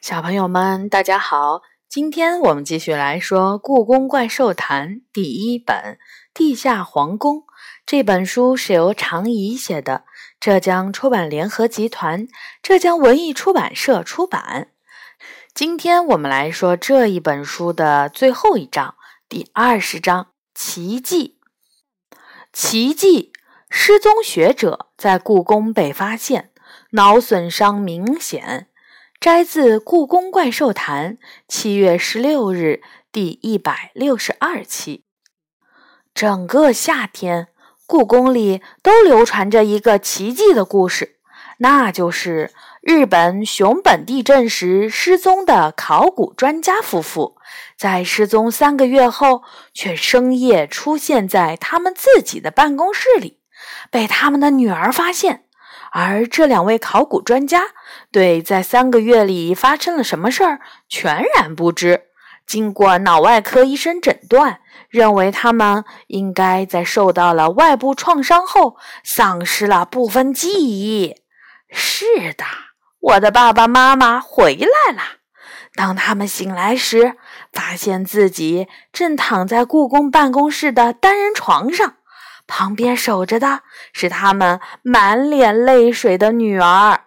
小朋友们，大家好！今天我们继续来说《故宫怪兽谈》第一本《地下皇宫》。这本书是由常怡写的，浙江出版联合集团、浙江文艺出版社出版。今天我们来说这一本书的最后一章，第二十章“奇迹”。奇迹：失踪学者在故宫被发现，脑损伤明显。摘自《故宫怪兽谈》七月十六日第一百六十二期。整个夏天，故宫里都流传着一个奇迹的故事，那就是日本熊本地震时失踪的考古专家夫妇，在失踪三个月后，却深夜出现在他们自己的办公室里，被他们的女儿发现。而这两位考古专家对在三个月里发生了什么事儿全然不知。经过脑外科医生诊断，认为他们应该在受到了外部创伤后丧失了部分记忆。是的，我的爸爸妈妈回来了。当他们醒来时，发现自己正躺在故宫办公室的单人床上。旁边守着的是他们满脸泪水的女儿，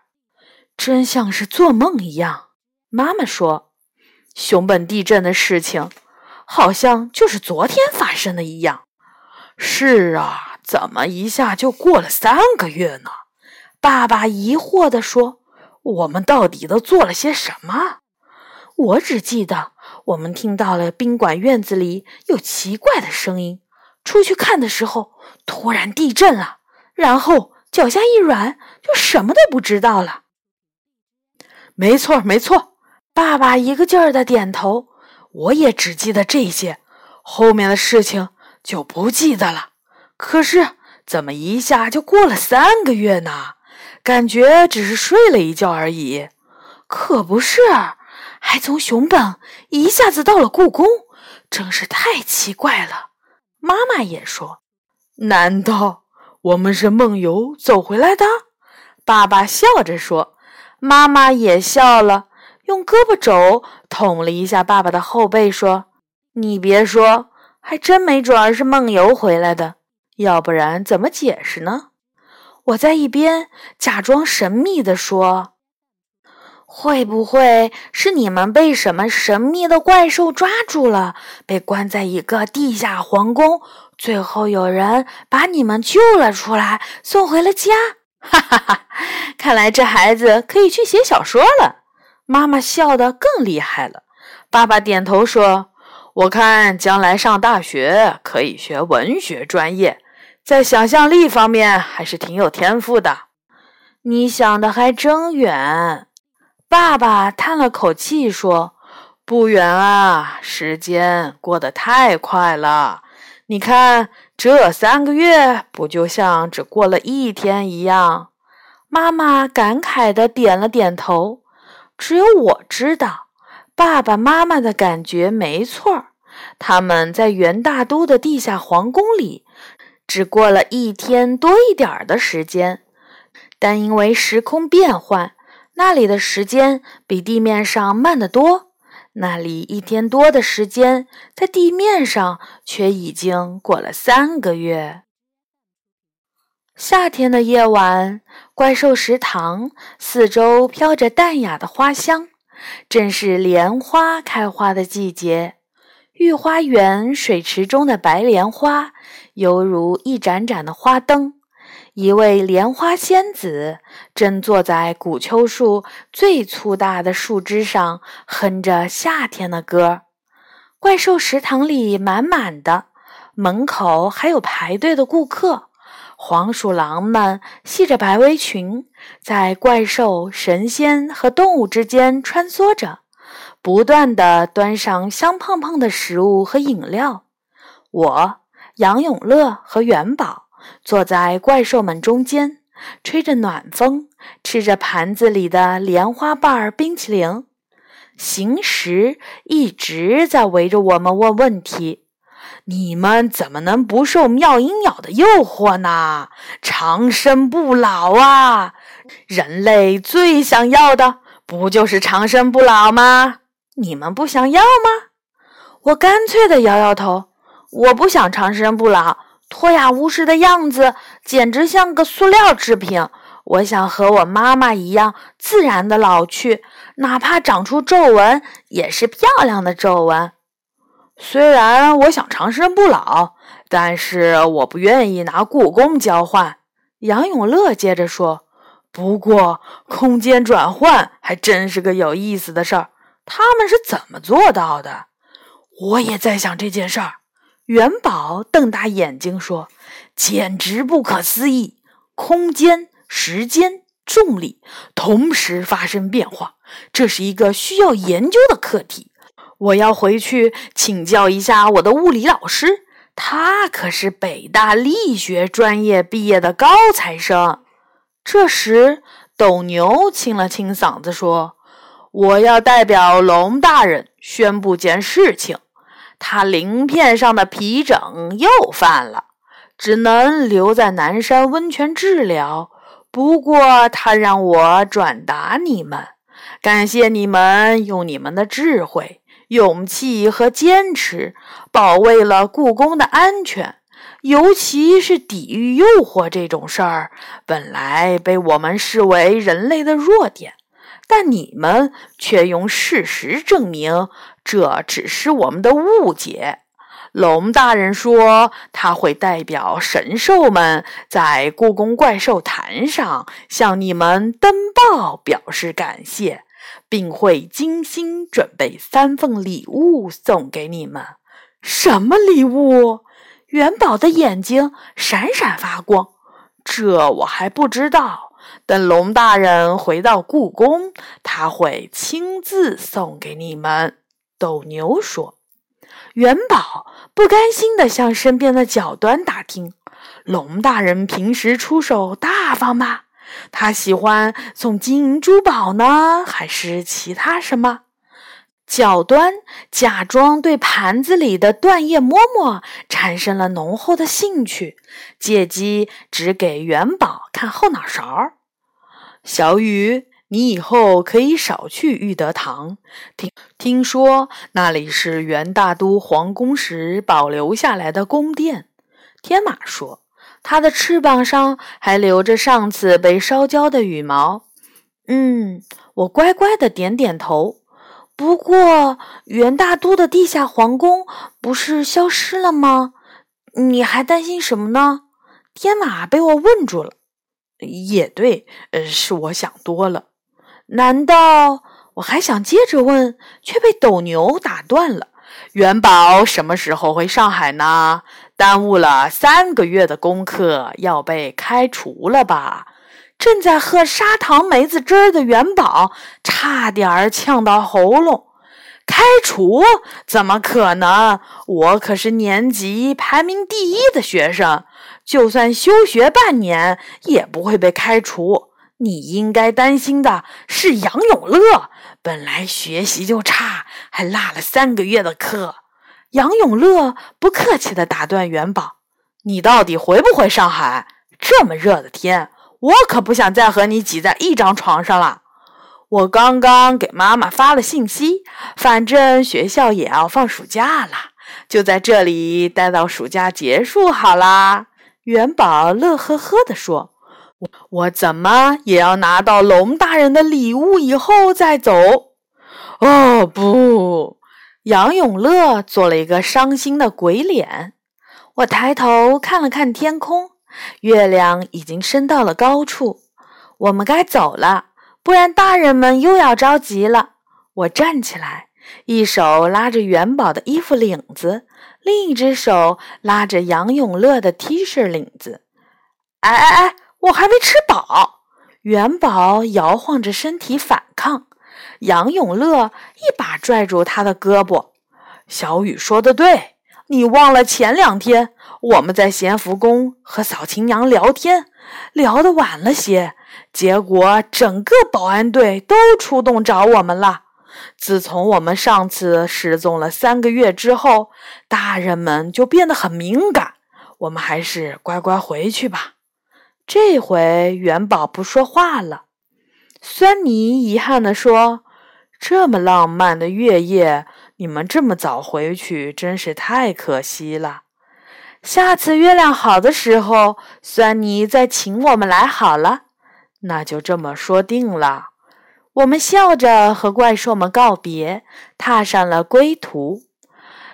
真像是做梦一样。妈妈说：“熊本地震的事情，好像就是昨天发生的一样。”是啊，怎么一下就过了三个月呢？爸爸疑惑地说：“我们到底都做了些什么？”我只记得我们听到了宾馆院子里有奇怪的声音。出去看的时候，突然地震了，然后脚下一软，就什么都不知道了。没错，没错，爸爸一个劲儿的点头。我也只记得这些，后面的事情就不记得了。可是怎么一下就过了三个月呢？感觉只是睡了一觉而已。可不是，还从熊本一下子到了故宫，真是太奇怪了。妈妈也说：“难道我们是梦游走回来的？”爸爸笑着说。妈妈也笑了，用胳膊肘捅了一下爸爸的后背，说：“你别说，还真没准儿是梦游回来的，要不然怎么解释呢？”我在一边假装神秘地说。会不会是你们被什么神秘的怪兽抓住了，被关在一个地下皇宫？最后有人把你们救了出来，送回了家。哈哈哈！看来这孩子可以去写小说了。妈妈笑得更厉害了。爸爸点头说：“我看将来上大学可以学文学专业，在想象力方面还是挺有天赋的。”你想的还真远。爸爸叹了口气说：“不远啊，时间过得太快了。你看，这三个月不就像只过了一天一样？”妈妈感慨地点了点头。只有我知道，爸爸妈妈的感觉没错。他们在元大都的地下皇宫里，只过了一天多一点儿的时间，但因为时空变换。那里的时间比地面上慢得多，那里一天多的时间，在地面上却已经过了三个月。夏天的夜晚，怪兽食堂四周飘着淡雅的花香，正是莲花开花的季节。御花园水池中的白莲花，犹如一盏盏的花灯。一位莲花仙子正坐在古秋树最粗大的树枝上，哼着夏天的歌。怪兽食堂里满满的，门口还有排队的顾客。黄鼠狼们系着白围裙，在怪兽、神仙和动物之间穿梭着，不断地端上香喷喷的食物和饮料。我、杨永乐和元宝。坐在怪兽们中间，吹着暖风，吃着盘子里的莲花瓣冰淇淋。行时一直在围着我们问问题：你们怎么能不受妙音鸟的诱惑呢？长生不老啊！人类最想要的不就是长生不老吗？你们不想要吗？我干脆的摇摇头，我不想长生不老。脱雅无视的样子简直像个塑料制品。我想和我妈妈一样自然的老去，哪怕长出皱纹也是漂亮的皱纹。虽然我想长生不老，但是我不愿意拿故宫交换。杨永乐接着说：“不过空间转换还真是个有意思的事儿，他们是怎么做到的？”我也在想这件事儿。元宝瞪大眼睛说：“简直不可思议！空间、时间、重力同时发生变化，这是一个需要研究的课题。我要回去请教一下我的物理老师，他可是北大力学专业毕业的高材生。”这时，斗牛清了清嗓子说：“我要代表龙大人宣布件事情。”他鳞片上的皮疹又犯了，只能留在南山温泉治疗。不过他让我转达你们，感谢你们用你们的智慧、勇气和坚持保卫了故宫的安全。尤其是抵御诱惑这种事儿，本来被我们视为人类的弱点。但你们却用事实证明，这只是我们的误解。龙大人说，他会代表神兽们在故宫怪兽坛上向你们登报，表示感谢，并会精心准备三份礼物送给你们。什么礼物？元宝的眼睛闪闪发光。这我还不知道。等龙大人回到故宫，他会亲自送给你们。”斗牛说。元宝不甘心地向身边的角端打听：“龙大人平时出手大方吗？他喜欢送金银珠宝呢，还是其他什么？”角端假装对盘子里的断叶馍馍产生了浓厚的兴趣，借机指给元宝看后脑勺。小雨，你以后可以少去玉德堂。听听说那里是元大都皇宫时保留下来的宫殿。天马说，它的翅膀上还留着上次被烧焦的羽毛。嗯，我乖乖的点点头。不过，元大都的地下皇宫不是消失了吗？你还担心什么呢？天马被我问住了。也对，呃，是我想多了。难道我还想接着问，却被斗牛打断了？元宝什么时候回上海呢？耽误了三个月的功课，要被开除了吧？正在喝砂糖梅子汁儿的元宝差点儿呛到喉咙。开除？怎么可能？我可是年级排名第一的学生。就算休学半年，也不会被开除。你应该担心的是杨永乐，本来学习就差，还落了三个月的课。杨永乐不客气地打断元宝：“你到底回不回上海？这么热的天，我可不想再和你挤在一张床上了。我刚刚给妈妈发了信息，反正学校也要放暑假了，就在这里待到暑假结束好啦。”元宝乐呵呵地说：“我怎么也要拿到龙大人的礼物以后再走。”哦不！杨永乐做了一个伤心的鬼脸。我抬头看了看天空，月亮已经升到了高处。我们该走了，不然大人们又要着急了。我站起来，一手拉着元宝的衣服领子。另一只手拉着杨永乐的 T 恤领子，哎哎哎，我还没吃饱！元宝摇晃着身体反抗，杨永乐一把拽住他的胳膊。小雨说的对，你忘了前两天我们在咸福宫和嫂亲娘聊天，聊得晚了些，结果整个保安队都出动找我们了。自从我们上次失踪了三个月之后，大人们就变得很敏感。我们还是乖乖回去吧。这回元宝不说话了。酸泥遗憾地说：“这么浪漫的月夜，你们这么早回去，真是太可惜了。下次月亮好的时候，酸泥再请我们来好了。那就这么说定了。”我们笑着和怪兽们告别，踏上了归途。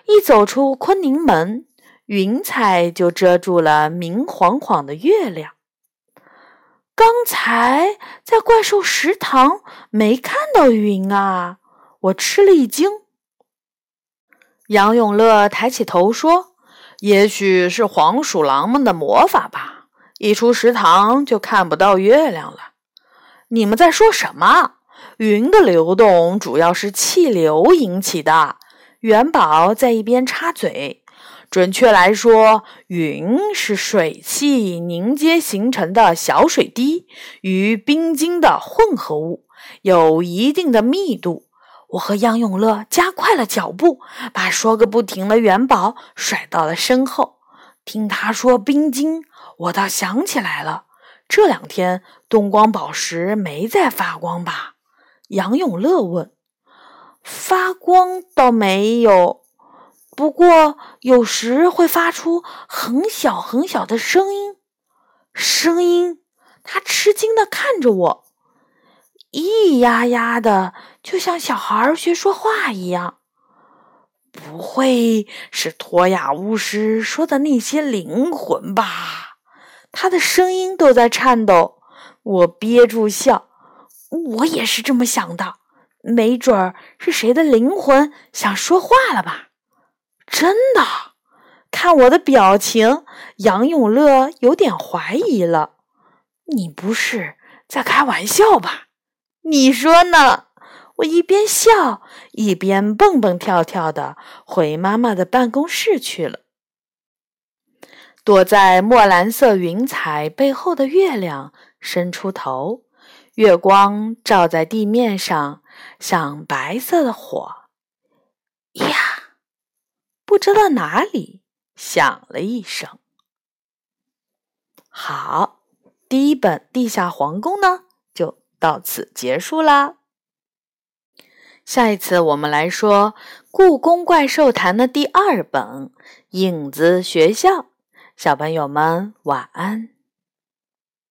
一走出昆宁门，云彩就遮住了明晃晃的月亮。刚才在怪兽食堂没看到云啊！我吃了一惊。杨永乐抬起头说：“也许是黄鼠狼们的魔法吧，一出食堂就看不到月亮了。”你们在说什么？云的流动主要是气流引起的。元宝在一边插嘴。准确来说，云是水汽凝结形成的小水滴与冰晶的混合物，有一定的密度。我和杨永乐加快了脚步，把说个不停的元宝甩到了身后。听他说冰晶，我倒想起来了，这两天东光宝石没在发光吧？杨永乐问。发光倒没有。不过有时会发出很小很小的声音，声音。他吃惊的看着我，咿呀呀的，就像小孩学说话一样。不会是托亚巫师说的那些灵魂吧？他的声音都在颤抖。我憋住笑，我也是这么想的。没准儿是谁的灵魂想说话了吧？真的，看我的表情，杨永乐有点怀疑了。你不是在开玩笑吧？你说呢？我一边笑一边蹦蹦跳跳的回妈妈的办公室去了。躲在墨蓝色云彩背后的月亮伸出头，月光照在地面上，像白色的火。不知道哪里响了一声。好，第一本《地下皇宫》呢，就到此结束啦。下一次我们来说《故宫怪兽谈》的第二本《影子学校》。小朋友们晚安。